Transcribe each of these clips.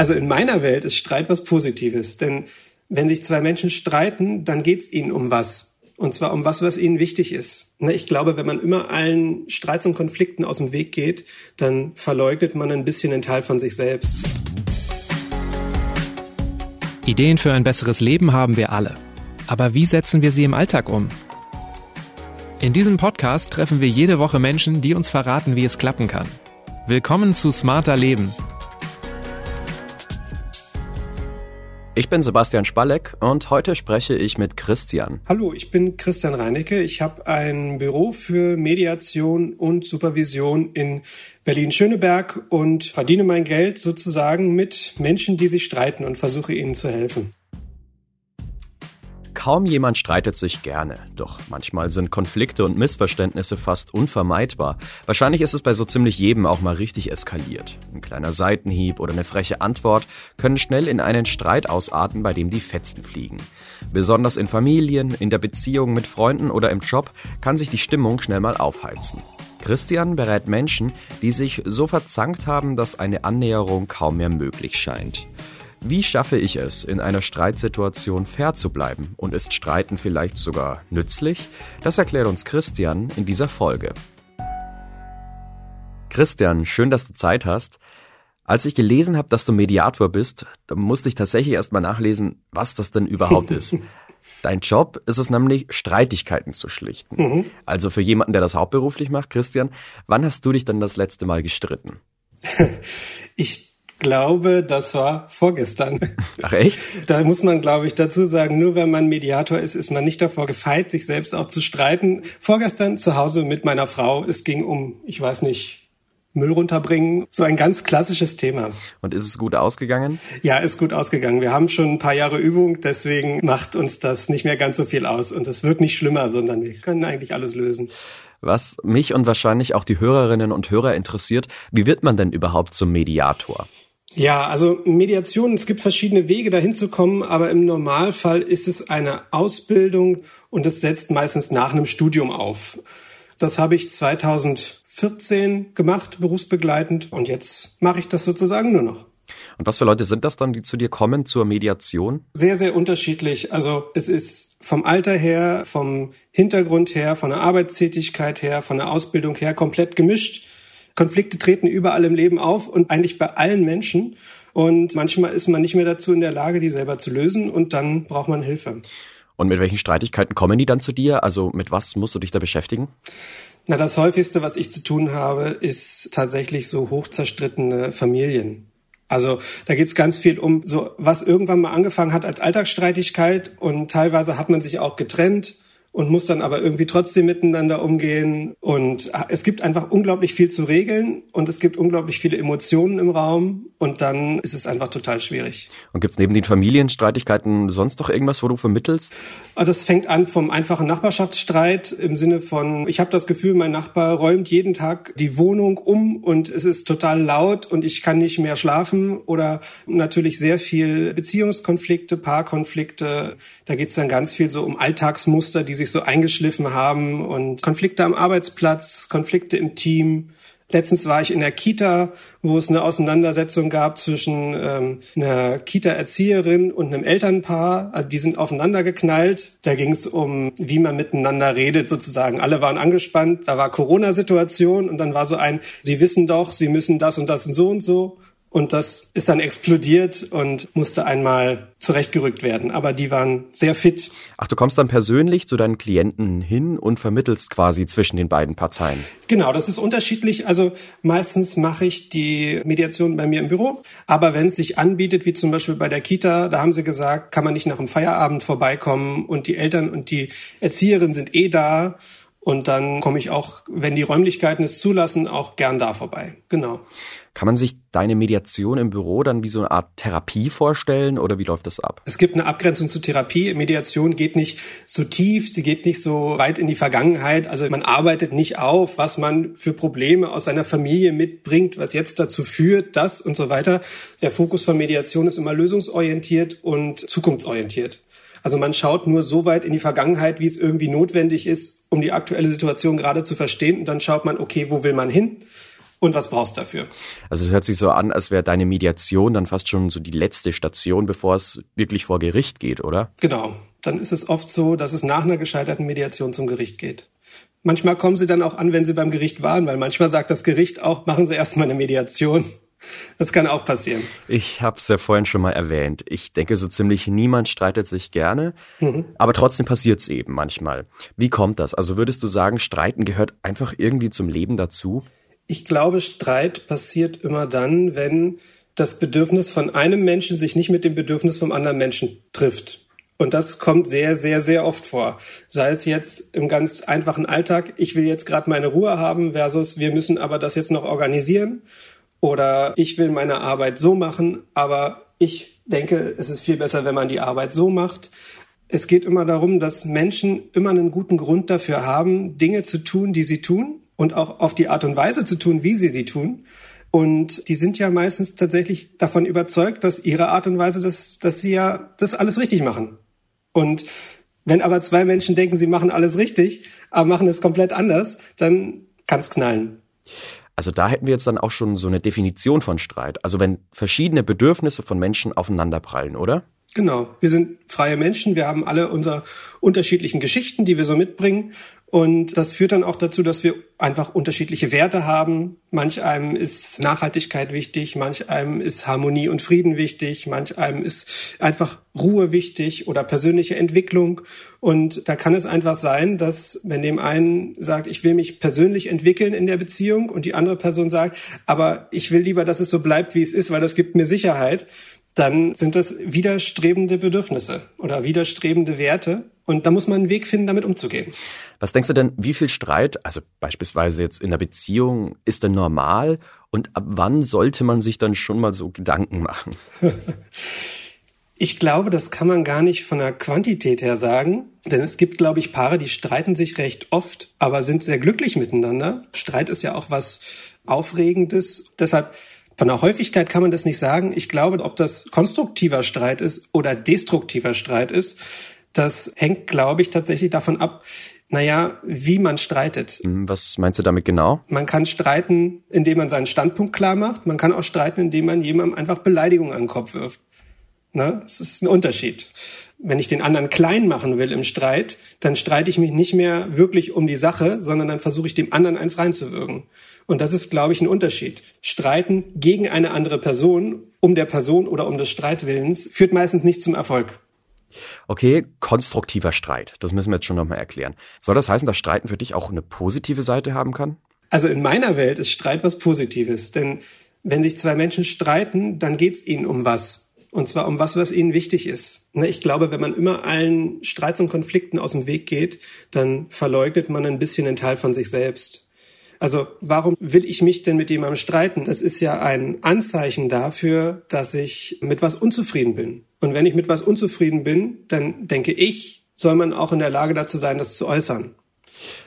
Also in meiner Welt ist Streit was Positives, denn wenn sich zwei Menschen streiten, dann geht es ihnen um was. Und zwar um was, was ihnen wichtig ist. Ich glaube, wenn man immer allen Streits und Konflikten aus dem Weg geht, dann verleugnet man ein bisschen einen Teil von sich selbst. Ideen für ein besseres Leben haben wir alle. Aber wie setzen wir sie im Alltag um? In diesem Podcast treffen wir jede Woche Menschen, die uns verraten, wie es klappen kann. Willkommen zu Smarter Leben, Ich bin Sebastian Spalleck und heute spreche ich mit Christian. Hallo, ich bin Christian Reinecke. Ich habe ein Büro für Mediation und Supervision in Berlin-Schöneberg und verdiene mein Geld sozusagen mit Menschen, die sich streiten und versuche ihnen zu helfen. Kaum jemand streitet sich gerne, doch manchmal sind Konflikte und Missverständnisse fast unvermeidbar. Wahrscheinlich ist es bei so ziemlich jedem auch mal richtig eskaliert. Ein kleiner Seitenhieb oder eine freche Antwort können schnell in einen Streit ausarten, bei dem die Fetzen fliegen. Besonders in Familien, in der Beziehung mit Freunden oder im Job kann sich die Stimmung schnell mal aufheizen. Christian berät Menschen, die sich so verzankt haben, dass eine Annäherung kaum mehr möglich scheint. Wie schaffe ich es, in einer Streitsituation fair zu bleiben? Und ist Streiten vielleicht sogar nützlich? Das erklärt uns Christian in dieser Folge. Christian, schön, dass du Zeit hast. Als ich gelesen habe, dass du Mediator bist, musste ich tatsächlich erstmal nachlesen, was das denn überhaupt ist. Dein Job ist es nämlich, Streitigkeiten zu schlichten. Mhm. Also für jemanden, der das hauptberuflich macht, Christian, wann hast du dich denn das letzte Mal gestritten? ich glaube, das war vorgestern. Ach echt? Da muss man, glaube ich, dazu sagen, nur wenn man Mediator ist, ist man nicht davor gefeit, sich selbst auch zu streiten. Vorgestern zu Hause mit meiner Frau, es ging um, ich weiß nicht, Müll runterbringen. So ein ganz klassisches Thema. Und ist es gut ausgegangen? Ja, ist gut ausgegangen. Wir haben schon ein paar Jahre Übung, deswegen macht uns das nicht mehr ganz so viel aus. Und es wird nicht schlimmer, sondern wir können eigentlich alles lösen. Was mich und wahrscheinlich auch die Hörerinnen und Hörer interessiert, wie wird man denn überhaupt zum Mediator? Ja, also Mediation, es gibt verschiedene Wege dahin zu kommen, aber im Normalfall ist es eine Ausbildung und es setzt meistens nach einem Studium auf. Das habe ich 2014 gemacht, berufsbegleitend, und jetzt mache ich das sozusagen nur noch. Und was für Leute sind das dann, die zu dir kommen zur Mediation? Sehr, sehr unterschiedlich. Also es ist vom Alter her, vom Hintergrund her, von der Arbeitstätigkeit her, von der Ausbildung her komplett gemischt. Konflikte treten überall im Leben auf und eigentlich bei allen Menschen. Und manchmal ist man nicht mehr dazu in der Lage, die selber zu lösen und dann braucht man Hilfe. Und mit welchen Streitigkeiten kommen die dann zu dir? Also mit was musst du dich da beschäftigen? Na, das häufigste, was ich zu tun habe, ist tatsächlich so hochzerstrittene Familien. Also da geht es ganz viel um so, was irgendwann mal angefangen hat als Alltagsstreitigkeit und teilweise hat man sich auch getrennt und muss dann aber irgendwie trotzdem miteinander umgehen. Und es gibt einfach unglaublich viel zu regeln und es gibt unglaublich viele Emotionen im Raum und dann ist es einfach total schwierig. Und gibt es neben den Familienstreitigkeiten sonst noch irgendwas, wo du vermittelst? Also das fängt an vom einfachen Nachbarschaftsstreit im Sinne von, ich habe das Gefühl, mein Nachbar räumt jeden Tag die Wohnung um und es ist total laut und ich kann nicht mehr schlafen oder natürlich sehr viel Beziehungskonflikte, Paarkonflikte. Da geht es dann ganz viel so um Alltagsmuster, die sich so eingeschliffen haben und Konflikte am Arbeitsplatz, Konflikte im Team. Letztens war ich in der Kita, wo es eine Auseinandersetzung gab zwischen ähm, einer Kita-Erzieherin und einem Elternpaar. Also die sind aufeinander geknallt. Da ging es um, wie man miteinander redet, sozusagen. Alle waren angespannt. Da war Corona-Situation und dann war so ein, Sie wissen doch, Sie müssen das und das und so und so. Und das ist dann explodiert und musste einmal zurechtgerückt werden. Aber die waren sehr fit. Ach, du kommst dann persönlich zu deinen Klienten hin und vermittelst quasi zwischen den beiden Parteien. Genau, das ist unterschiedlich. Also meistens mache ich die Mediation bei mir im Büro. Aber wenn es sich anbietet, wie zum Beispiel bei der Kita, da haben sie gesagt, kann man nicht nach dem Feierabend vorbeikommen und die Eltern und die Erzieherin sind eh da. Und dann komme ich auch, wenn die Räumlichkeiten es zulassen, auch gern da vorbei. Genau. Kann man sich deine Mediation im Büro dann wie so eine Art Therapie vorstellen oder wie läuft das ab? Es gibt eine Abgrenzung zu Therapie. Mediation geht nicht so tief, sie geht nicht so weit in die Vergangenheit. Also man arbeitet nicht auf, was man für Probleme aus seiner Familie mitbringt, was jetzt dazu führt, das und so weiter. Der Fokus von Mediation ist immer lösungsorientiert und zukunftsorientiert. Also man schaut nur so weit in die Vergangenheit, wie es irgendwie notwendig ist, um die aktuelle Situation gerade zu verstehen. Und dann schaut man, okay, wo will man hin? und was brauchst du dafür. Also es hört sich so an, als wäre deine Mediation dann fast schon so die letzte Station, bevor es wirklich vor Gericht geht, oder? Genau. Dann ist es oft so, dass es nach einer gescheiterten Mediation zum Gericht geht. Manchmal kommen sie dann auch an, wenn sie beim Gericht waren, weil manchmal sagt das Gericht auch, machen Sie erstmal eine Mediation. Das kann auch passieren. Ich habe es ja vorhin schon mal erwähnt. Ich denke, so ziemlich niemand streitet sich gerne, mhm. aber trotzdem passiert es eben manchmal. Wie kommt das? Also würdest du sagen, Streiten gehört einfach irgendwie zum Leben dazu? Ich glaube, Streit passiert immer dann, wenn das Bedürfnis von einem Menschen sich nicht mit dem Bedürfnis vom anderen Menschen trifft. Und das kommt sehr, sehr, sehr oft vor. Sei es jetzt im ganz einfachen Alltag, ich will jetzt gerade meine Ruhe haben versus wir müssen aber das jetzt noch organisieren. Oder ich will meine Arbeit so machen, aber ich denke, es ist viel besser, wenn man die Arbeit so macht. Es geht immer darum, dass Menschen immer einen guten Grund dafür haben, Dinge zu tun, die sie tun und auch auf die Art und Weise zu tun, wie sie sie tun. Und die sind ja meistens tatsächlich davon überzeugt, dass ihre Art und Weise, dass, dass sie ja das alles richtig machen. Und wenn aber zwei Menschen denken, sie machen alles richtig, aber machen es komplett anders, dann kann es knallen. Also da hätten wir jetzt dann auch schon so eine Definition von Streit. Also wenn verschiedene Bedürfnisse von Menschen aufeinanderprallen, oder? Genau. Wir sind freie Menschen. Wir haben alle unsere unterschiedlichen Geschichten, die wir so mitbringen. Und das führt dann auch dazu, dass wir einfach unterschiedliche Werte haben. Manch einem ist Nachhaltigkeit wichtig, manch einem ist Harmonie und Frieden wichtig, manch einem ist einfach Ruhe wichtig oder persönliche Entwicklung. Und da kann es einfach sein, dass wenn dem einen sagt, ich will mich persönlich entwickeln in der Beziehung und die andere Person sagt, aber ich will lieber, dass es so bleibt, wie es ist, weil das gibt mir Sicherheit, dann sind das widerstrebende Bedürfnisse oder widerstrebende Werte. Und da muss man einen Weg finden, damit umzugehen. Was denkst du denn, wie viel Streit, also beispielsweise jetzt in einer Beziehung, ist denn normal? Und ab wann sollte man sich dann schon mal so Gedanken machen? Ich glaube, das kann man gar nicht von der Quantität her sagen. Denn es gibt, glaube ich, Paare, die streiten sich recht oft, aber sind sehr glücklich miteinander. Streit ist ja auch was Aufregendes. Deshalb von der Häufigkeit kann man das nicht sagen. Ich glaube, ob das konstruktiver Streit ist oder destruktiver Streit ist, das hängt, glaube ich, tatsächlich davon ab, naja, wie man streitet. Hm, was meinst du damit genau? Man kann streiten, indem man seinen Standpunkt klar macht. Man kann auch streiten, indem man jemandem einfach Beleidigungen an den Kopf wirft. Na, das ist ein Unterschied. Wenn ich den anderen klein machen will im Streit, dann streite ich mich nicht mehr wirklich um die Sache, sondern dann versuche ich dem anderen eins reinzuwirken. Und das ist, glaube ich, ein Unterschied. Streiten gegen eine andere Person, um der Person oder um des Streitwillens, führt meistens nicht zum Erfolg. Okay, konstruktiver Streit. Das müssen wir jetzt schon nochmal erklären. Soll das heißen, dass Streiten für dich auch eine positive Seite haben kann? Also in meiner Welt ist Streit was Positives. Denn wenn sich zwei Menschen streiten, dann geht es ihnen um was. Und zwar um was, was ihnen wichtig ist. Ich glaube, wenn man immer allen Streits und Konflikten aus dem Weg geht, dann verleugnet man ein bisschen einen Teil von sich selbst. Also warum will ich mich denn mit jemandem streiten? Das ist ja ein Anzeichen dafür, dass ich mit was unzufrieden bin. Und wenn ich mit was unzufrieden bin, dann denke ich, soll man auch in der Lage dazu sein, das zu äußern.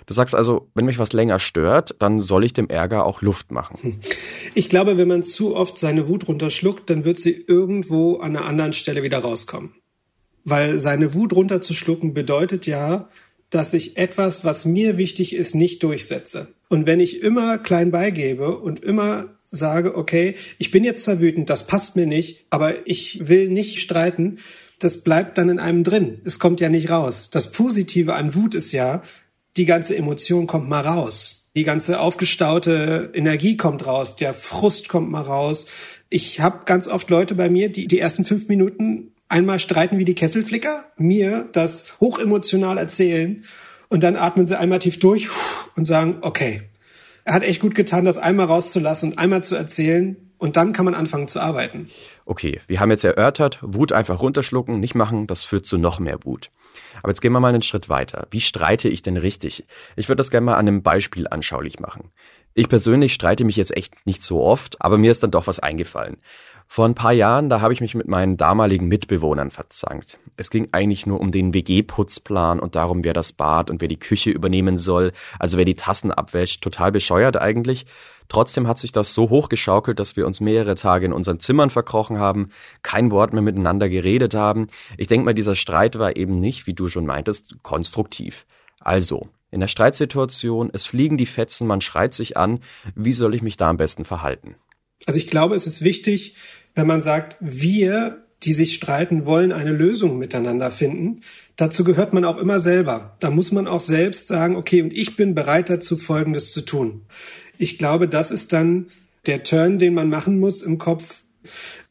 Du sagst also, wenn mich was länger stört, dann soll ich dem Ärger auch Luft machen. Ich glaube, wenn man zu oft seine Wut runterschluckt, dann wird sie irgendwo an einer anderen Stelle wieder rauskommen. Weil seine Wut runterzuschlucken bedeutet ja, dass ich etwas, was mir wichtig ist, nicht durchsetze. Und wenn ich immer klein beigebe und immer sage, okay, ich bin jetzt zwar wütend, das passt mir nicht, aber ich will nicht streiten, das bleibt dann in einem drin. Es kommt ja nicht raus. Das Positive an Wut ist ja, die ganze Emotion kommt mal raus. Die ganze aufgestaute Energie kommt raus, der Frust kommt mal raus. Ich habe ganz oft Leute bei mir, die die ersten fünf Minuten einmal streiten wie die Kesselflicker, mir das hochemotional erzählen und dann atmen sie einmal tief durch und sagen, okay, er hat echt gut getan, das einmal rauszulassen und einmal zu erzählen und dann kann man anfangen zu arbeiten. Okay, wir haben jetzt erörtert, Wut einfach runterschlucken, nicht machen, das führt zu noch mehr Wut. Aber jetzt gehen wir mal einen Schritt weiter. Wie streite ich denn richtig? Ich würde das gerne mal an einem Beispiel anschaulich machen. Ich persönlich streite mich jetzt echt nicht so oft, aber mir ist dann doch was eingefallen. Vor ein paar Jahren, da habe ich mich mit meinen damaligen Mitbewohnern verzankt. Es ging eigentlich nur um den WG-Putzplan und darum, wer das Bad und wer die Küche übernehmen soll, also wer die Tassen abwäscht. Total bescheuert eigentlich. Trotzdem hat sich das so hochgeschaukelt, dass wir uns mehrere Tage in unseren Zimmern verkrochen haben, kein Wort mehr miteinander geredet haben. Ich denke mal, dieser Streit war eben nicht, wie du schon meintest, konstruktiv. Also, In der Streitsituation, es fliegen die Fetzen, man schreit sich an. Wie soll ich mich da am besten verhalten? Also ich glaube, es ist wichtig, wenn man sagt, wir, die sich streiten, wollen eine Lösung miteinander finden. Dazu gehört man auch immer selber. Da muss man auch selbst sagen, okay, und ich bin bereit dazu, Folgendes zu tun. Ich glaube, das ist dann der Turn, den man machen muss im Kopf,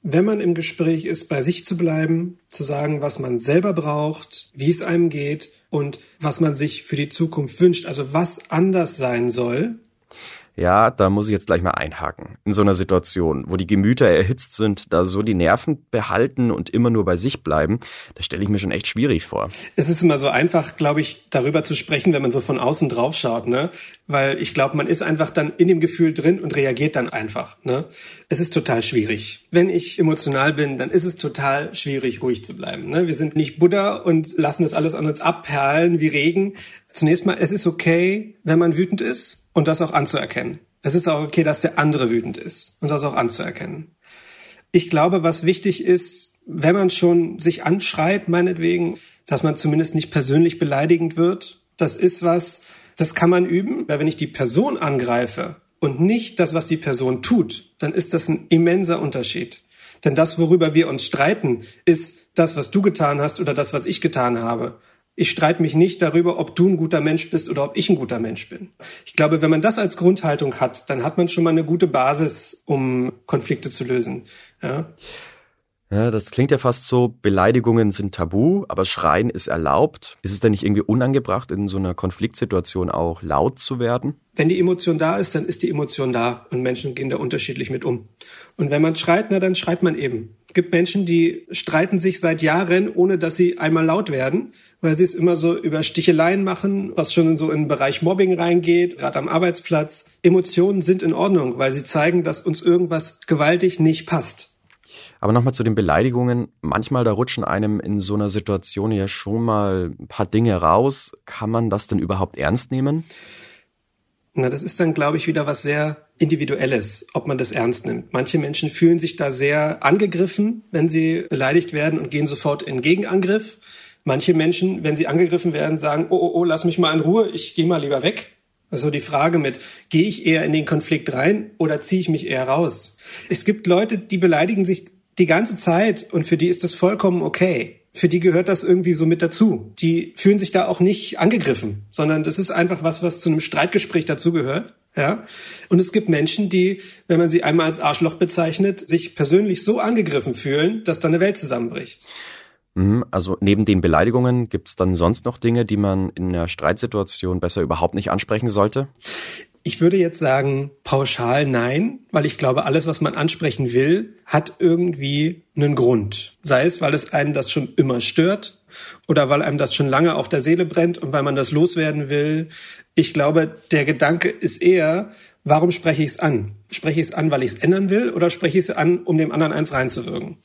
wenn man im Gespräch ist, bei sich zu bleiben, zu sagen, was man selber braucht, wie es einem geht und was man sich für die Zukunft wünscht, also was anders sein soll, ja, da muss ich jetzt gleich mal einhaken. In so einer Situation, wo die Gemüter erhitzt sind, da so die Nerven behalten und immer nur bei sich bleiben, das stelle ich mir schon echt schwierig vor. Es ist immer so einfach, glaube ich, darüber zu sprechen, wenn man so von außen drauf schaut, ne? Weil ich glaube, man ist einfach dann in dem Gefühl drin und reagiert dann einfach, ne? Es ist total schwierig. Wenn ich emotional bin, dann ist es total schwierig, ruhig zu bleiben, ne? Wir sind nicht Buddha und lassen das alles an uns abperlen wie Regen. Zunächst mal, es ist okay, wenn man wütend ist und das auch anzuerkennen. Es ist auch okay, dass der andere wütend ist und das auch anzuerkennen. Ich glaube, was wichtig ist, wenn man schon sich anschreit, meinetwegen, dass man zumindest nicht persönlich beleidigend wird. Das ist was, das kann man üben, weil wenn ich die Person angreife und nicht das, was die Person tut, dann ist das ein immenser Unterschied. Denn das, worüber wir uns streiten, ist das, was du getan hast oder das, was ich getan habe ich streite mich nicht darüber, ob du ein guter Mensch bist oder ob ich ein guter Mensch bin. Ich glaube, wenn man das als Grundhaltung hat, dann hat man schon mal eine gute Basis, um Konflikte zu lösen. Ja. Ja, das klingt ja fast so, Beleidigungen sind tabu, aber Schreien ist erlaubt. Ist es denn nicht irgendwie unangebracht, in so einer Konfliktsituation auch laut zu werden? Wenn die Emotion da ist, dann ist die Emotion da und Menschen gehen da unterschiedlich mit um. Und wenn man schreit, na, dann schreit man eben. Gibt Menschen, die streiten sich seit Jahren, ohne dass sie einmal laut werden weil sie es immer so über Sticheleien machen, was schon so in den Bereich Mobbing reingeht, gerade am Arbeitsplatz. Emotionen sind in Ordnung, weil sie zeigen, dass uns irgendwas gewaltig nicht passt. Aber nochmal zu den Beleidigungen. Manchmal, da rutschen einem in so einer Situation ja schon mal ein paar Dinge raus. Kann man das denn überhaupt ernst nehmen? Na, das ist dann, glaube ich, wieder was sehr Individuelles, ob man das ernst nimmt. Manche Menschen fühlen sich da sehr angegriffen, wenn sie beleidigt werden und gehen sofort in Gegenangriff. Manche Menschen, wenn sie angegriffen werden, sagen, oh, oh, oh, lass mich mal in Ruhe, ich gehe mal lieber weg. Also die Frage mit, gehe ich eher in den Konflikt rein oder ziehe ich mich eher raus? Es gibt Leute, die beleidigen sich die ganze Zeit und für die ist das vollkommen okay. Für die gehört das irgendwie so mit dazu. Die fühlen sich da auch nicht angegriffen, sondern das ist einfach was, was zu einem Streitgespräch dazugehört. Ja. Und es gibt Menschen, die, wenn man sie einmal als Arschloch bezeichnet, sich persönlich so angegriffen fühlen, dass dann eine Welt zusammenbricht. Mhm, also neben den Beleidigungen gibt es dann sonst noch Dinge, die man in einer Streitsituation besser überhaupt nicht ansprechen sollte? Ich würde jetzt sagen, pauschal nein, weil ich glaube, alles, was man ansprechen will, hat irgendwie einen Grund. Sei es, weil es einen das schon immer stört oder weil einem das schon lange auf der Seele brennt und weil man das loswerden will. Ich glaube, der Gedanke ist eher, warum spreche ich es an? Spreche ich es an, weil ich es ändern will oder spreche ich es an, um dem anderen eins reinzuwirken?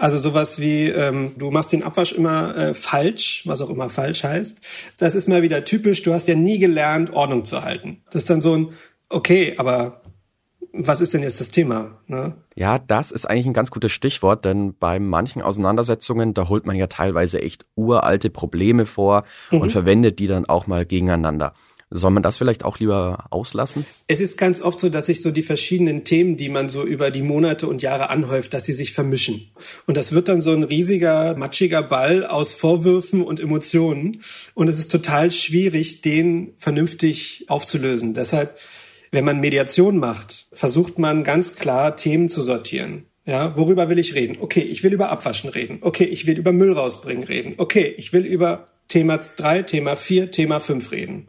Also sowas wie, ähm, du machst den Abwasch immer äh, falsch, was auch immer falsch heißt. Das ist mal wieder typisch. Du hast ja nie gelernt, Ordnung zu halten. Das ist dann so ein, okay, aber was ist denn jetzt das Thema? Ne? Ja, das ist eigentlich ein ganz gutes Stichwort, denn bei manchen Auseinandersetzungen, da holt man ja teilweise echt uralte Probleme vor mhm. und verwendet die dann auch mal gegeneinander. Soll man das vielleicht auch lieber auslassen? Es ist ganz oft so, dass sich so die verschiedenen Themen, die man so über die Monate und Jahre anhäuft, dass sie sich vermischen. Und das wird dann so ein riesiger, matschiger Ball aus Vorwürfen und Emotionen. Und es ist total schwierig, den vernünftig aufzulösen. Deshalb, wenn man Mediation macht, versucht man ganz klar Themen zu sortieren. Ja, worüber will ich reden? Okay, ich will über Abwaschen reden. Okay, ich will über Müll rausbringen reden. Okay, ich will über Thema 3, Thema 4, Thema 5 reden.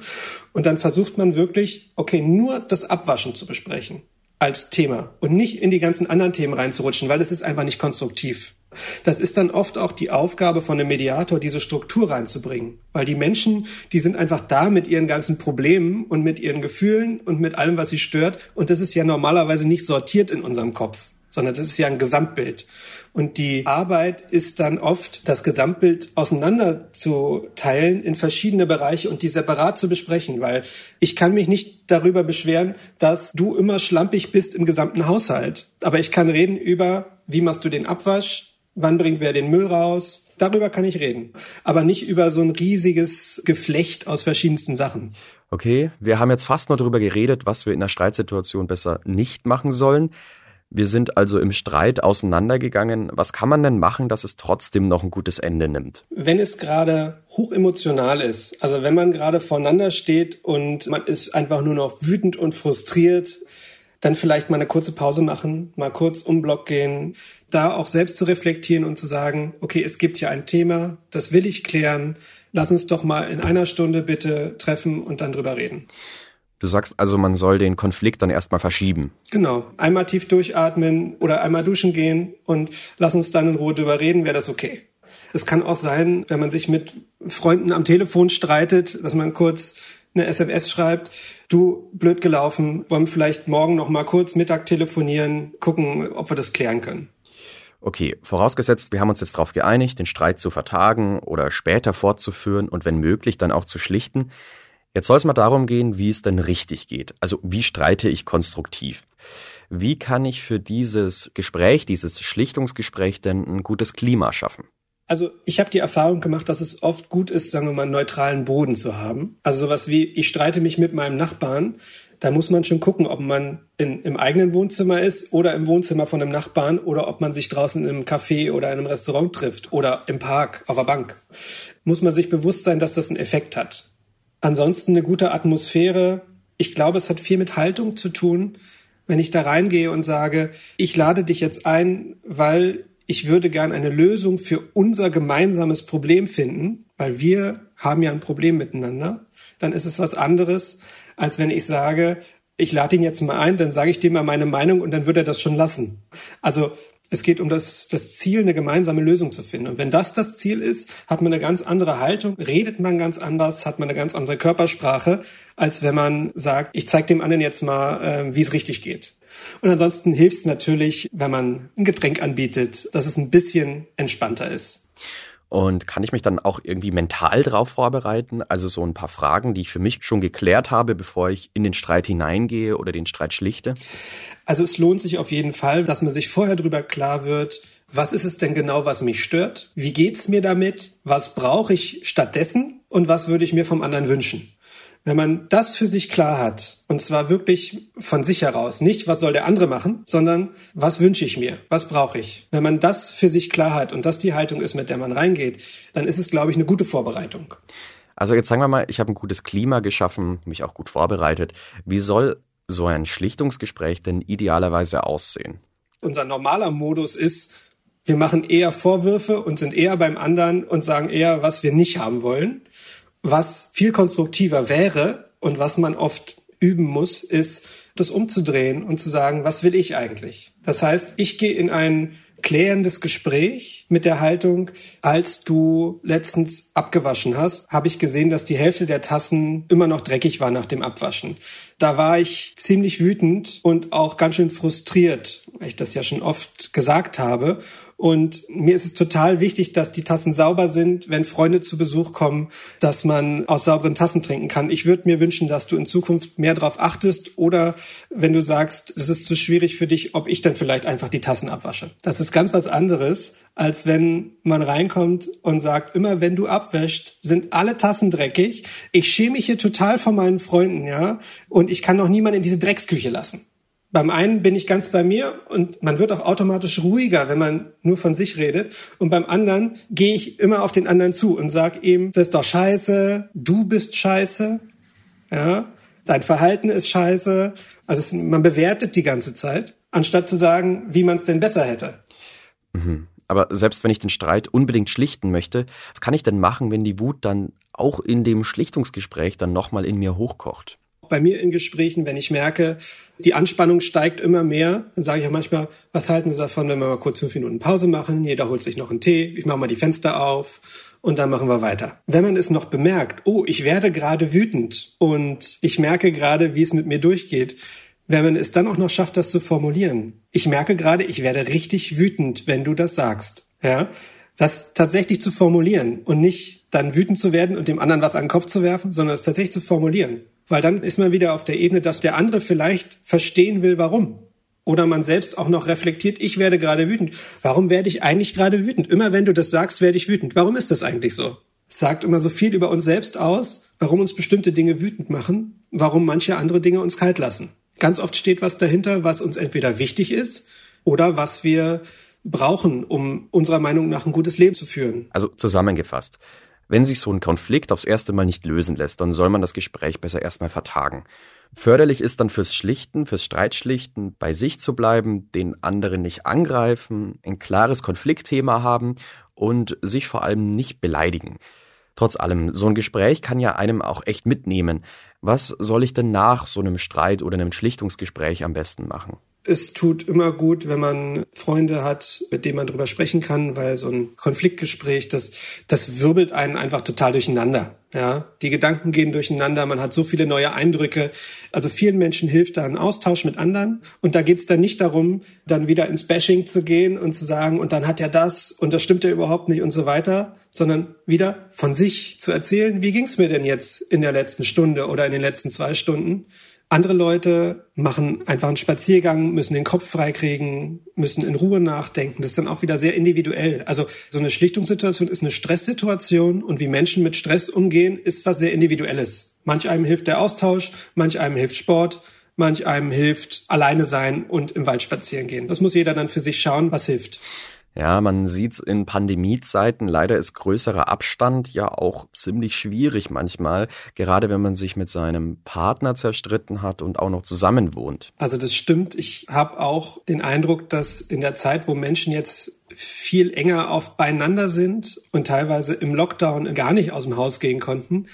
Und dann versucht man wirklich, okay, nur das Abwaschen zu besprechen als Thema und nicht in die ganzen anderen Themen reinzurutschen, weil es ist einfach nicht konstruktiv. Das ist dann oft auch die Aufgabe von einem Mediator, diese Struktur reinzubringen. Weil die Menschen, die sind einfach da mit ihren ganzen Problemen und mit ihren Gefühlen und mit allem, was sie stört. Und das ist ja normalerweise nicht sortiert in unserem Kopf, sondern das ist ja ein Gesamtbild. Und die Arbeit ist dann oft, das Gesamtbild auseinanderzuteilen in verschiedene Bereiche und die separat zu besprechen, weil ich kann mich nicht darüber beschweren, dass du immer schlampig bist im gesamten Haushalt. Aber ich kann reden über, wie machst du den Abwasch, wann bringt wer den Müll raus. Darüber kann ich reden, aber nicht über so ein riesiges Geflecht aus verschiedensten Sachen. Okay, wir haben jetzt fast nur darüber geredet, was wir in einer Streitsituation besser nicht machen sollen. Wir sind also im Streit auseinandergegangen. Was kann man denn machen, dass es trotzdem noch ein gutes Ende nimmt? Wenn es gerade hochemotional ist, also wenn man gerade voneinander steht und man ist einfach nur noch wütend und frustriert, dann vielleicht mal eine kurze Pause machen, mal kurz um Block gehen, da auch selbst zu reflektieren und zu sagen, okay, es gibt hier ein Thema, das will ich klären, lass uns doch mal in einer Stunde bitte treffen und dann drüber reden. Du sagst also, man soll den Konflikt dann erstmal verschieben. Genau. Einmal tief durchatmen oder einmal duschen gehen und lass uns dann in Ruhe drüber reden, wäre das okay. Es kann auch sein, wenn man sich mit Freunden am Telefon streitet, dass man kurz eine SMS schreibt, du blöd gelaufen, wollen wir vielleicht morgen noch mal kurz Mittag telefonieren, gucken, ob wir das klären können. Okay, vorausgesetzt, wir haben uns jetzt darauf geeinigt, den Streit zu vertagen oder später fortzuführen und wenn möglich dann auch zu schlichten. Jetzt soll es mal darum gehen, wie es denn richtig geht. Also wie streite ich konstruktiv? Wie kann ich für dieses Gespräch, dieses Schlichtungsgespräch denn ein gutes Klima schaffen? Also ich habe die Erfahrung gemacht, dass es oft gut ist, sagen wir mal, einen neutralen Boden zu haben. Also sowas wie, ich streite mich mit meinem Nachbarn, da muss man schon gucken, ob man in, im eigenen Wohnzimmer ist oder im Wohnzimmer von einem Nachbarn oder ob man sich draußen in einem Café oder in einem Restaurant trifft oder im Park, auf der Bank. Muss man sich bewusst sein, dass das einen Effekt hat. Ansonsten eine gute Atmosphäre. Ich glaube, es hat viel mit Haltung zu tun. Wenn ich da reingehe und sage, ich lade dich jetzt ein, weil ich würde gern eine Lösung für unser gemeinsames Problem finden, weil wir haben ja ein Problem miteinander, dann ist es was anderes, als wenn ich sage, ich lade ihn jetzt mal ein, dann sage ich dir mal meine Meinung und dann wird er das schon lassen. Also es geht um das, das Ziel, eine gemeinsame Lösung zu finden. Und wenn das das Ziel ist, hat man eine ganz andere Haltung, redet man ganz anders, hat man eine ganz andere Körpersprache, als wenn man sagt, ich zeige dem anderen jetzt mal, äh, wie es richtig geht. Und ansonsten hilft es natürlich, wenn man ein Getränk anbietet, dass es ein bisschen entspannter ist. Und kann ich mich dann auch irgendwie mental drauf vorbereiten? Also so ein paar Fragen, die ich für mich schon geklärt habe, bevor ich in den Streit hineingehe oder den Streit schlichte? Also es lohnt sich auf jeden Fall, dass man sich vorher darüber klar wird, was ist es denn genau, was mich stört? Wie geht's mir damit? Was brauche ich stattdessen? Und was würde ich mir vom anderen wünschen? Wenn man das für sich klar hat, und zwar wirklich von sich heraus, nicht was soll der andere machen, sondern was wünsche ich mir, was brauche ich. Wenn man das für sich klar hat und das die Haltung ist, mit der man reingeht, dann ist es, glaube ich, eine gute Vorbereitung. Also jetzt sagen wir mal, ich habe ein gutes Klima geschaffen, mich auch gut vorbereitet. Wie soll so ein Schlichtungsgespräch denn idealerweise aussehen? Unser normaler Modus ist, wir machen eher Vorwürfe und sind eher beim anderen und sagen eher, was wir nicht haben wollen. Was viel konstruktiver wäre und was man oft üben muss, ist, das umzudrehen und zu sagen, was will ich eigentlich? Das heißt, ich gehe in ein klärendes Gespräch mit der Haltung, als du letztens abgewaschen hast, habe ich gesehen, dass die Hälfte der Tassen immer noch dreckig war nach dem Abwaschen. Da war ich ziemlich wütend und auch ganz schön frustriert, weil ich das ja schon oft gesagt habe und mir ist es total wichtig, dass die Tassen sauber sind, wenn Freunde zu Besuch kommen, dass man aus sauberen Tassen trinken kann. Ich würde mir wünschen, dass du in Zukunft mehr darauf achtest oder wenn du sagst, es ist zu schwierig für dich, ob ich dann vielleicht einfach die Tassen abwasche. Das ist ganz was anderes, als wenn man reinkommt und sagt, immer wenn du abwäscht, sind alle Tassen dreckig. Ich schäme mich hier total von meinen Freunden, ja, und ich kann noch niemanden in diese Drecksküche lassen. Beim einen bin ich ganz bei mir und man wird auch automatisch ruhiger, wenn man nur von sich redet. Und beim anderen gehe ich immer auf den anderen zu und sag ihm, das ist doch scheiße, du bist scheiße, ja, dein Verhalten ist scheiße. Also es, man bewertet die ganze Zeit, anstatt zu sagen, wie man es denn besser hätte. Mhm. Aber selbst wenn ich den Streit unbedingt schlichten möchte, was kann ich denn machen, wenn die Wut dann auch in dem Schlichtungsgespräch dann nochmal in mir hochkocht? bei mir in Gesprächen, wenn ich merke, die Anspannung steigt immer mehr, dann sage ich ja manchmal, was halten Sie davon, wenn wir mal kurz fünf Minuten Pause machen? Jeder holt sich noch einen Tee, ich mache mal die Fenster auf und dann machen wir weiter. Wenn man es noch bemerkt, oh, ich werde gerade wütend und ich merke gerade, wie es mit mir durchgeht, wenn man es dann auch noch schafft, das zu formulieren. Ich merke gerade, ich werde richtig wütend, wenn du das sagst. Ja, das tatsächlich zu formulieren und nicht dann wütend zu werden und dem anderen was an den Kopf zu werfen, sondern es tatsächlich zu formulieren. Weil dann ist man wieder auf der Ebene, dass der andere vielleicht verstehen will, warum. oder man selbst auch noch reflektiert, ich werde gerade wütend. Warum werde ich eigentlich gerade wütend? Immer wenn du das sagst, werde ich wütend. Warum ist das eigentlich so? Es sagt immer so viel über uns selbst aus, warum uns bestimmte Dinge wütend machen, warum manche andere Dinge uns kalt lassen. Ganz oft steht was dahinter, was uns entweder wichtig ist oder was wir brauchen, um unserer Meinung nach ein gutes Leben zu führen. Also zusammengefasst. Wenn sich so ein Konflikt aufs erste Mal nicht lösen lässt, dann soll man das Gespräch besser erstmal vertagen. Förderlich ist dann fürs Schlichten, fürs Streitschlichten, bei sich zu bleiben, den anderen nicht angreifen, ein klares Konfliktthema haben und sich vor allem nicht beleidigen. Trotz allem, so ein Gespräch kann ja einem auch echt mitnehmen. Was soll ich denn nach so einem Streit oder einem Schlichtungsgespräch am besten machen? Es tut immer gut, wenn man Freunde hat, mit denen man drüber sprechen kann, weil so ein Konfliktgespräch, das, das wirbelt einen einfach total durcheinander. Ja, die Gedanken gehen durcheinander, man hat so viele neue Eindrücke. Also vielen Menschen hilft da ein Austausch mit anderen. Und da geht's dann nicht darum, dann wieder ins Bashing zu gehen und zu sagen, und dann hat er das und das stimmt ja überhaupt nicht und so weiter, sondern wieder von sich zu erzählen, wie ging's mir denn jetzt in der letzten Stunde oder in den letzten zwei Stunden? Andere Leute machen einfach einen Spaziergang, müssen den Kopf freikriegen, müssen in Ruhe nachdenken. Das ist dann auch wieder sehr individuell. Also so eine Schlichtungssituation ist eine Stresssituation und wie Menschen mit Stress umgehen, ist was sehr Individuelles. Manch einem hilft der Austausch, manch einem hilft Sport, manch einem hilft alleine sein und im Wald spazieren gehen. Das muss jeder dann für sich schauen, was hilft. Ja, man sieht's in Pandemiezeiten. Leider ist größerer Abstand ja auch ziemlich schwierig manchmal, gerade wenn man sich mit seinem Partner zerstritten hat und auch noch zusammen wohnt. Also das stimmt. Ich habe auch den Eindruck, dass in der Zeit, wo Menschen jetzt viel enger auf beieinander sind und teilweise im Lockdown gar nicht aus dem Haus gehen konnten,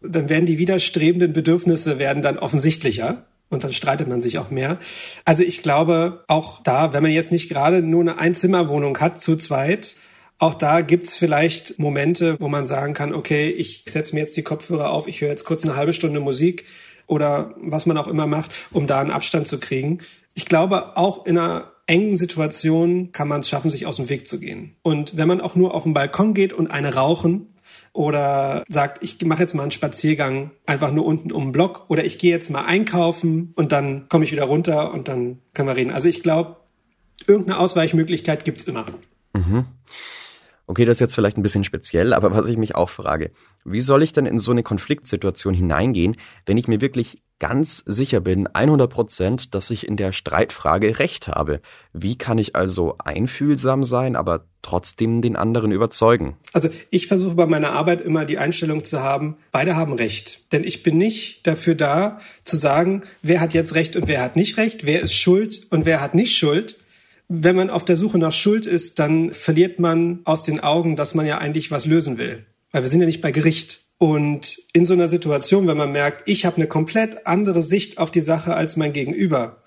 dann werden die widerstrebenden Bedürfnisse werden dann offensichtlicher und dann streitet man sich auch mehr. Also ich glaube, auch da, wenn man jetzt nicht gerade nur eine Einzimmerwohnung hat zu zweit, auch da gibt's vielleicht Momente, wo man sagen kann, okay, ich setze mir jetzt die Kopfhörer auf, ich höre jetzt kurz eine halbe Stunde Musik oder was man auch immer macht, um da einen Abstand zu kriegen. Ich glaube, auch in einer engen Situation kann man es schaffen, sich aus dem Weg zu gehen. Und wenn man auch nur auf den Balkon geht und eine rauchen, oder sagt, ich mache jetzt mal einen Spaziergang einfach nur unten um den Block oder ich gehe jetzt mal einkaufen und dann komme ich wieder runter und dann können wir reden. Also ich glaube, irgendeine Ausweichmöglichkeit gibt's immer. Mhm. Okay, das ist jetzt vielleicht ein bisschen speziell, aber was ich mich auch frage, wie soll ich denn in so eine Konfliktsituation hineingehen, wenn ich mir wirklich ganz sicher bin, 100 Prozent, dass ich in der Streitfrage Recht habe? Wie kann ich also einfühlsam sein, aber trotzdem den anderen überzeugen? Also ich versuche bei meiner Arbeit immer die Einstellung zu haben, beide haben Recht. Denn ich bin nicht dafür da, zu sagen, wer hat jetzt Recht und wer hat nicht Recht, wer ist schuld und wer hat nicht Schuld, wenn man auf der Suche nach Schuld ist, dann verliert man aus den Augen, dass man ja eigentlich was lösen will. Weil wir sind ja nicht bei Gericht. Und in so einer Situation, wenn man merkt, ich habe eine komplett andere Sicht auf die Sache als mein Gegenüber,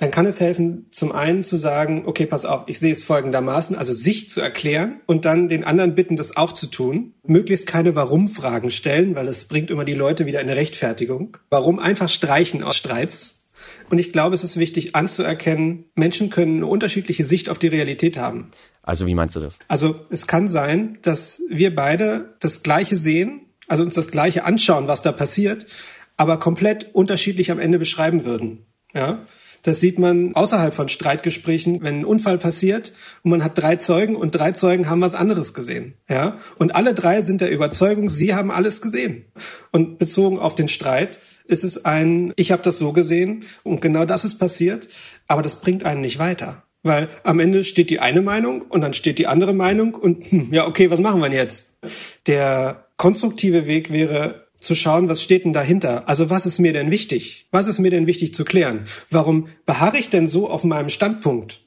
dann kann es helfen, zum einen zu sagen, okay, pass auf, ich sehe es folgendermaßen, also sich zu erklären und dann den anderen bitten, das auch zu tun. Möglichst keine Warum-Fragen stellen, weil es bringt immer die Leute wieder in eine Rechtfertigung. Warum einfach streichen aus Streits? Und ich glaube, es ist wichtig anzuerkennen, Menschen können eine unterschiedliche Sicht auf die Realität haben. Also wie meinst du das? Also es kann sein, dass wir beide das Gleiche sehen, also uns das Gleiche anschauen, was da passiert, aber komplett unterschiedlich am Ende beschreiben würden. Ja? Das sieht man außerhalb von Streitgesprächen, wenn ein Unfall passiert und man hat drei Zeugen und drei Zeugen haben was anderes gesehen. Ja? Und alle drei sind der Überzeugung, sie haben alles gesehen. Und bezogen auf den Streit ist es ein, ich habe das so gesehen und genau das ist passiert, aber das bringt einen nicht weiter. Weil am Ende steht die eine Meinung und dann steht die andere Meinung und hm, ja, okay, was machen wir jetzt? Der konstruktive Weg wäre zu schauen, was steht denn dahinter? Also was ist mir denn wichtig? Was ist mir denn wichtig zu klären? Warum beharre ich denn so auf meinem Standpunkt?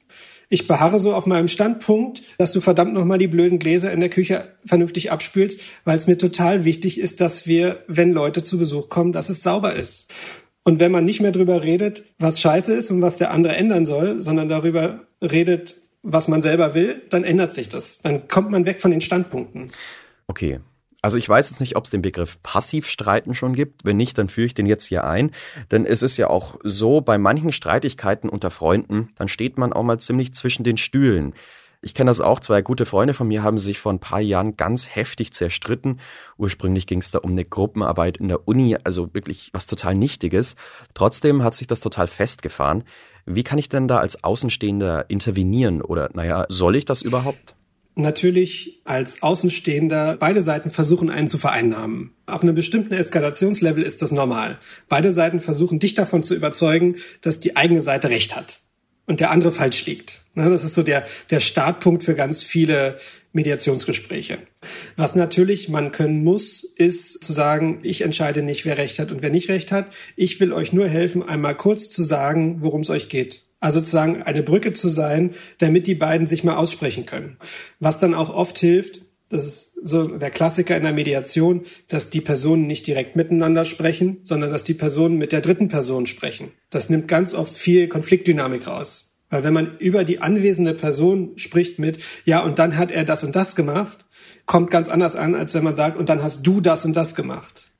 Ich beharre so auf meinem Standpunkt, dass du verdammt nochmal die blöden Gläser in der Küche vernünftig abspülst, weil es mir total wichtig ist, dass wir, wenn Leute zu Besuch kommen, dass es sauber ist. Und wenn man nicht mehr drüber redet, was scheiße ist und was der andere ändern soll, sondern darüber redet, was man selber will, dann ändert sich das. Dann kommt man weg von den Standpunkten. Okay, also ich weiß jetzt nicht, ob es den Begriff Passivstreiten schon gibt. Wenn nicht, dann führe ich den jetzt hier ein. Denn es ist ja auch so, bei manchen Streitigkeiten unter Freunden, dann steht man auch mal ziemlich zwischen den Stühlen. Ich kenne das auch. Zwei gute Freunde von mir haben sich vor ein paar Jahren ganz heftig zerstritten. Ursprünglich ging es da um eine Gruppenarbeit in der Uni, also wirklich was total Nichtiges. Trotzdem hat sich das total festgefahren. Wie kann ich denn da als Außenstehender intervenieren? Oder naja, soll ich das überhaupt? Natürlich als Außenstehender beide Seiten versuchen, einen zu vereinnahmen. Ab einem bestimmten Eskalationslevel ist das normal. Beide Seiten versuchen, dich davon zu überzeugen, dass die eigene Seite recht hat und der andere falsch liegt. Ne, das ist so der, der Startpunkt für ganz viele Mediationsgespräche. Was natürlich man können muss, ist zu sagen, ich entscheide nicht, wer recht hat und wer nicht recht hat. Ich will euch nur helfen, einmal kurz zu sagen, worum es euch geht. Also sozusagen eine Brücke zu sein, damit die beiden sich mal aussprechen können. Was dann auch oft hilft, das ist so der Klassiker in der Mediation, dass die Personen nicht direkt miteinander sprechen, sondern dass die Personen mit der dritten Person sprechen. Das nimmt ganz oft viel Konfliktdynamik raus. Weil wenn man über die anwesende Person spricht mit, ja, und dann hat er das und das gemacht, kommt ganz anders an, als wenn man sagt, und dann hast du das und das gemacht.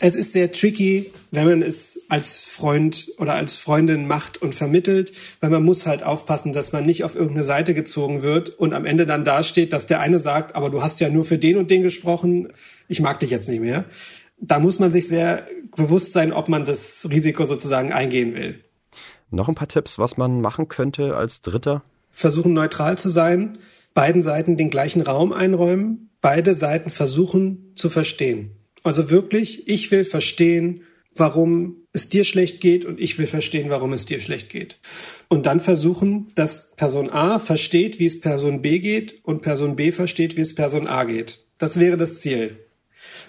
Es ist sehr tricky, wenn man es als Freund oder als Freundin macht und vermittelt, weil man muss halt aufpassen, dass man nicht auf irgendeine Seite gezogen wird und am Ende dann dasteht, dass der eine sagt, aber du hast ja nur für den und den gesprochen, ich mag dich jetzt nicht mehr. Da muss man sich sehr bewusst sein, ob man das Risiko sozusagen eingehen will. Noch ein paar Tipps, was man machen könnte als Dritter? Versuchen neutral zu sein, beiden Seiten den gleichen Raum einräumen, beide Seiten versuchen zu verstehen. Also wirklich, ich will verstehen, warum es dir schlecht geht und ich will verstehen, warum es dir schlecht geht. Und dann versuchen, dass Person A versteht, wie es Person B geht und Person B versteht, wie es Person A geht. Das wäre das Ziel.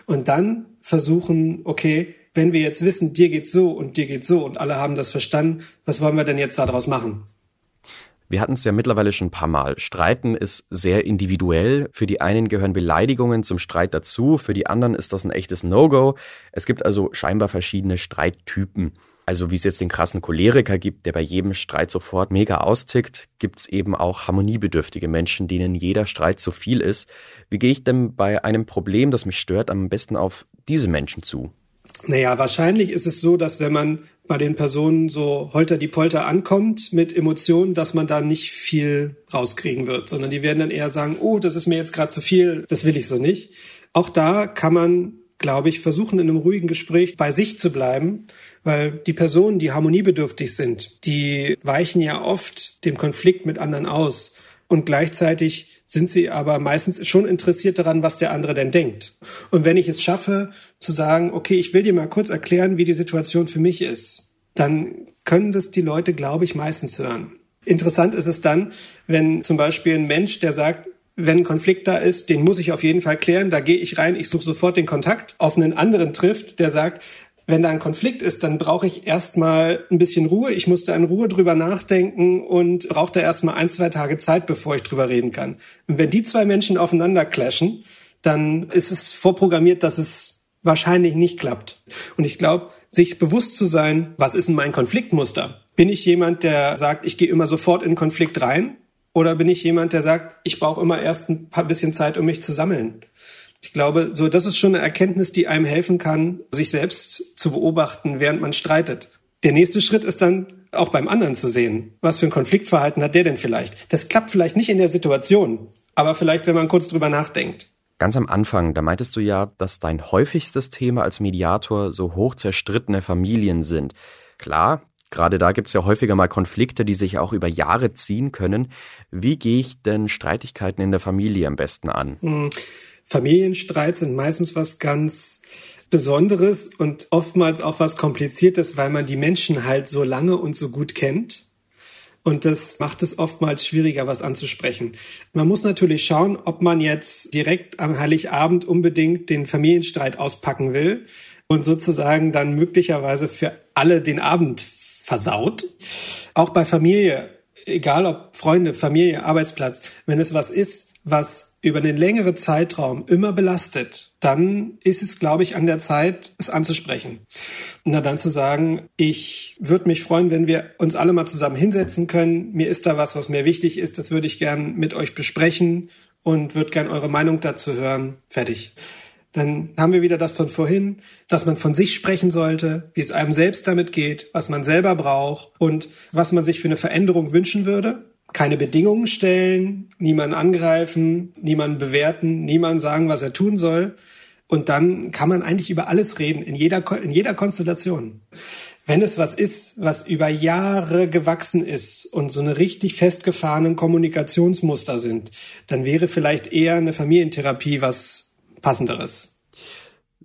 Und dann versuchen, okay, wenn wir jetzt wissen, dir geht's so und dir geht's so und alle haben das verstanden, was wollen wir denn jetzt daraus machen? Wir hatten es ja mittlerweile schon ein paar Mal. Streiten ist sehr individuell. Für die einen gehören Beleidigungen zum Streit dazu, für die anderen ist das ein echtes No-Go. Es gibt also scheinbar verschiedene Streittypen. Also wie es jetzt den krassen Choleriker gibt, der bei jedem Streit sofort mega austickt, gibt's eben auch harmoniebedürftige Menschen, denen jeder Streit zu viel ist. Wie gehe ich denn bei einem Problem, das mich stört, am besten auf diese Menschen zu? Naja, wahrscheinlich ist es so, dass wenn man bei den Personen so holter die Polter ankommt mit Emotionen, dass man da nicht viel rauskriegen wird, sondern die werden dann eher sagen, oh, das ist mir jetzt gerade zu viel, das will ich so nicht. Auch da kann man, glaube ich, versuchen, in einem ruhigen Gespräch bei sich zu bleiben, weil die Personen, die harmoniebedürftig sind, die weichen ja oft dem Konflikt mit anderen aus und gleichzeitig sind sie aber meistens schon interessiert daran, was der andere denn denkt. Und wenn ich es schaffe, zu sagen, okay, ich will dir mal kurz erklären, wie die Situation für mich ist, dann können das die Leute, glaube ich, meistens hören. Interessant ist es dann, wenn zum Beispiel ein Mensch, der sagt, wenn ein Konflikt da ist, den muss ich auf jeden Fall klären, da gehe ich rein, ich suche sofort den Kontakt, auf einen anderen trifft, der sagt, wenn da ein Konflikt ist, dann brauche ich erstmal ein bisschen Ruhe. Ich muss da in Ruhe drüber nachdenken und brauche da erstmal ein, zwei Tage Zeit, bevor ich drüber reden kann. Und wenn die zwei Menschen aufeinander clashen, dann ist es vorprogrammiert, dass es wahrscheinlich nicht klappt. Und ich glaube, sich bewusst zu sein, was ist denn mein Konfliktmuster? Bin ich jemand, der sagt, ich gehe immer sofort in Konflikt rein? Oder bin ich jemand, der sagt, ich brauche immer erst ein paar bisschen Zeit, um mich zu sammeln? Ich glaube, so das ist schon eine Erkenntnis, die einem helfen kann, sich selbst zu beobachten, während man streitet. Der nächste Schritt ist dann auch beim anderen zu sehen, was für ein Konfliktverhalten hat der denn vielleicht. Das klappt vielleicht nicht in der Situation, aber vielleicht, wenn man kurz drüber nachdenkt. Ganz am Anfang, da meintest du ja, dass dein häufigstes Thema als Mediator so hoch zerstrittene Familien sind. Klar, gerade da gibt's ja häufiger mal Konflikte, die sich auch über Jahre ziehen können. Wie gehe ich denn Streitigkeiten in der Familie am besten an? Hm. Familienstreit sind meistens was ganz Besonderes und oftmals auch was Kompliziertes, weil man die Menschen halt so lange und so gut kennt. Und das macht es oftmals schwieriger, was anzusprechen. Man muss natürlich schauen, ob man jetzt direkt am Heiligabend unbedingt den Familienstreit auspacken will und sozusagen dann möglicherweise für alle den Abend versaut. Auch bei Familie, egal ob Freunde, Familie, Arbeitsplatz, wenn es was ist, was über einen längeren Zeitraum immer belastet, dann ist es, glaube ich, an der Zeit, es anzusprechen. Und dann zu sagen, ich würde mich freuen, wenn wir uns alle mal zusammen hinsetzen können. Mir ist da was, was mir wichtig ist. Das würde ich gern mit euch besprechen und würde gern eure Meinung dazu hören. Fertig. Dann haben wir wieder das von vorhin, dass man von sich sprechen sollte, wie es einem selbst damit geht, was man selber braucht und was man sich für eine Veränderung wünschen würde keine Bedingungen stellen, niemanden angreifen, niemanden bewerten, niemanden sagen, was er tun soll. Und dann kann man eigentlich über alles reden, in jeder, in jeder Konstellation. Wenn es was ist, was über Jahre gewachsen ist und so eine richtig festgefahrenen Kommunikationsmuster sind, dann wäre vielleicht eher eine Familientherapie was passenderes.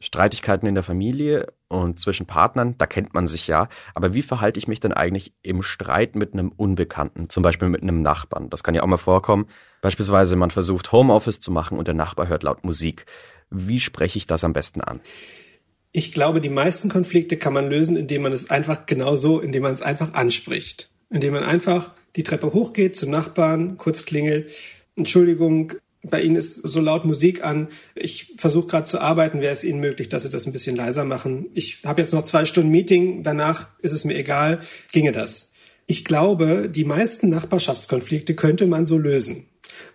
Streitigkeiten in der Familie und zwischen Partnern, da kennt man sich ja. Aber wie verhalte ich mich denn eigentlich im Streit mit einem Unbekannten, zum Beispiel mit einem Nachbarn? Das kann ja auch mal vorkommen. Beispielsweise man versucht Homeoffice zu machen und der Nachbar hört laut Musik. Wie spreche ich das am besten an? Ich glaube, die meisten Konflikte kann man lösen, indem man es einfach genau so, indem man es einfach anspricht. Indem man einfach die Treppe hochgeht zum Nachbarn, kurz klingelt. Entschuldigung, bei Ihnen ist so laut Musik an. Ich versuche gerade zu arbeiten. Wäre es Ihnen möglich, dass Sie das ein bisschen leiser machen? Ich habe jetzt noch zwei Stunden Meeting. Danach ist es mir egal. Ginge das? Ich glaube, die meisten Nachbarschaftskonflikte könnte man so lösen.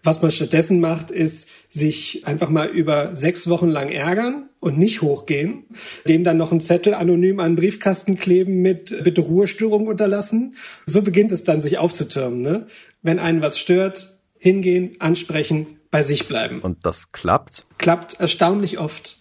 Was man stattdessen macht, ist sich einfach mal über sechs Wochen lang ärgern und nicht hochgehen, dem dann noch einen Zettel anonym an den Briefkasten kleben mit Bitte Ruhestörung unterlassen. So beginnt es dann, sich aufzutürmen. Ne? Wenn einen was stört, hingehen, ansprechen, bei sich bleiben. Und das klappt? Klappt erstaunlich oft.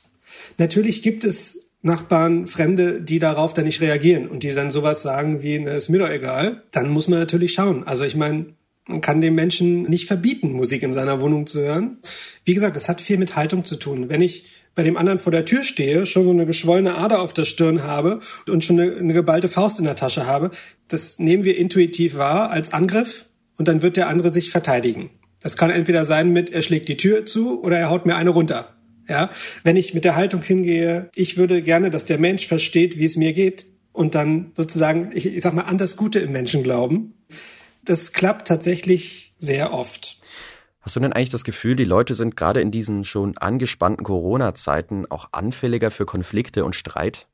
Natürlich gibt es Nachbarn, Fremde, die darauf dann nicht reagieren und die dann sowas sagen wie, na, ist mir doch egal. Dann muss man natürlich schauen. Also ich meine, man kann dem Menschen nicht verbieten, Musik in seiner Wohnung zu hören. Wie gesagt, das hat viel mit Haltung zu tun. Wenn ich bei dem anderen vor der Tür stehe, schon so eine geschwollene Ader auf der Stirn habe und schon eine, eine geballte Faust in der Tasche habe, das nehmen wir intuitiv wahr als Angriff und dann wird der andere sich verteidigen. Das kann entweder sein mit, er schlägt die Tür zu oder er haut mir eine runter. Ja, wenn ich mit der Haltung hingehe, ich würde gerne, dass der Mensch versteht, wie es mir geht und dann sozusagen, ich, ich sag mal, an das Gute im Menschen glauben. Das klappt tatsächlich sehr oft. Hast du denn eigentlich das Gefühl, die Leute sind gerade in diesen schon angespannten Corona-Zeiten auch anfälliger für Konflikte und Streit?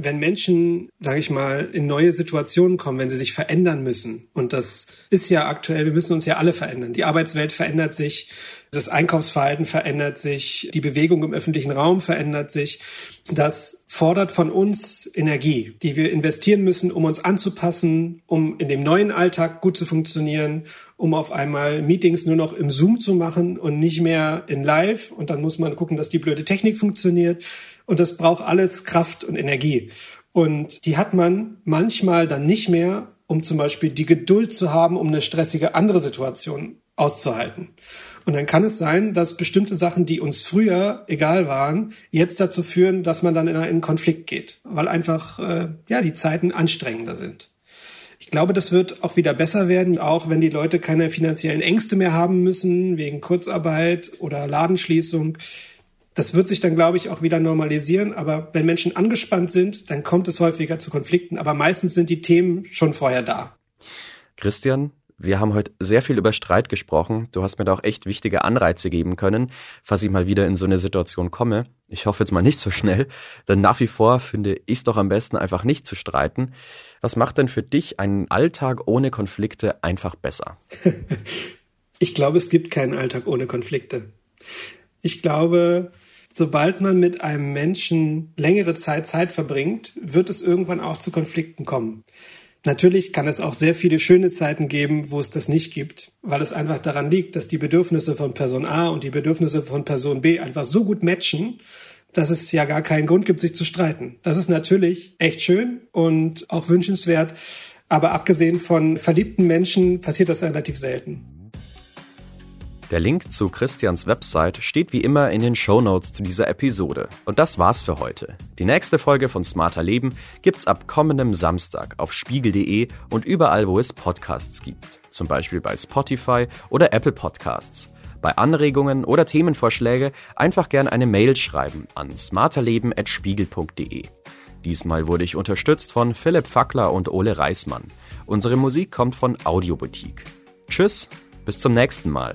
Wenn Menschen, sage ich mal, in neue Situationen kommen, wenn sie sich verändern müssen, und das ist ja aktuell, wir müssen uns ja alle verändern. Die Arbeitswelt verändert sich, das Einkaufsverhalten verändert sich, die Bewegung im öffentlichen Raum verändert sich. Das fordert von uns Energie, die wir investieren müssen, um uns anzupassen, um in dem neuen Alltag gut zu funktionieren, um auf einmal Meetings nur noch im Zoom zu machen und nicht mehr in Live. Und dann muss man gucken, dass die blöde Technik funktioniert. Und das braucht alles Kraft und Energie. Und die hat man manchmal dann nicht mehr, um zum Beispiel die Geduld zu haben, um eine stressige andere Situation auszuhalten. Und dann kann es sein, dass bestimmte Sachen, die uns früher egal waren, jetzt dazu führen, dass man dann in einen Konflikt geht, weil einfach äh, ja die Zeiten anstrengender sind. Ich glaube, das wird auch wieder besser werden, auch wenn die Leute keine finanziellen Ängste mehr haben müssen wegen Kurzarbeit oder Ladenschließung. Das wird sich dann, glaube ich, auch wieder normalisieren. Aber wenn Menschen angespannt sind, dann kommt es häufiger zu Konflikten. Aber meistens sind die Themen schon vorher da. Christian, wir haben heute sehr viel über Streit gesprochen. Du hast mir da auch echt wichtige Anreize geben können, falls ich mal wieder in so eine Situation komme. Ich hoffe jetzt mal nicht so schnell, denn nach wie vor finde ich es doch am besten, einfach nicht zu streiten. Was macht denn für dich einen Alltag ohne Konflikte einfach besser? ich glaube, es gibt keinen Alltag ohne Konflikte. Ich glaube, sobald man mit einem Menschen längere Zeit Zeit verbringt, wird es irgendwann auch zu Konflikten kommen. Natürlich kann es auch sehr viele schöne Zeiten geben, wo es das nicht gibt, weil es einfach daran liegt, dass die Bedürfnisse von Person A und die Bedürfnisse von Person B einfach so gut matchen, dass es ja gar keinen Grund gibt, sich zu streiten. Das ist natürlich echt schön und auch wünschenswert, aber abgesehen von verliebten Menschen passiert das relativ selten. Der Link zu Christians Website steht wie immer in den Show Notes zu dieser Episode. Und das war's für heute. Die nächste Folge von Smarter Leben gibt's ab kommendem Samstag auf spiegel.de und überall, wo es Podcasts gibt. Zum Beispiel bei Spotify oder Apple Podcasts. Bei Anregungen oder Themenvorschläge einfach gern eine Mail schreiben an smarterleben.spiegel.de. Diesmal wurde ich unterstützt von Philipp Fackler und Ole Reismann. Unsere Musik kommt von Audioboutique. Tschüss, bis zum nächsten Mal.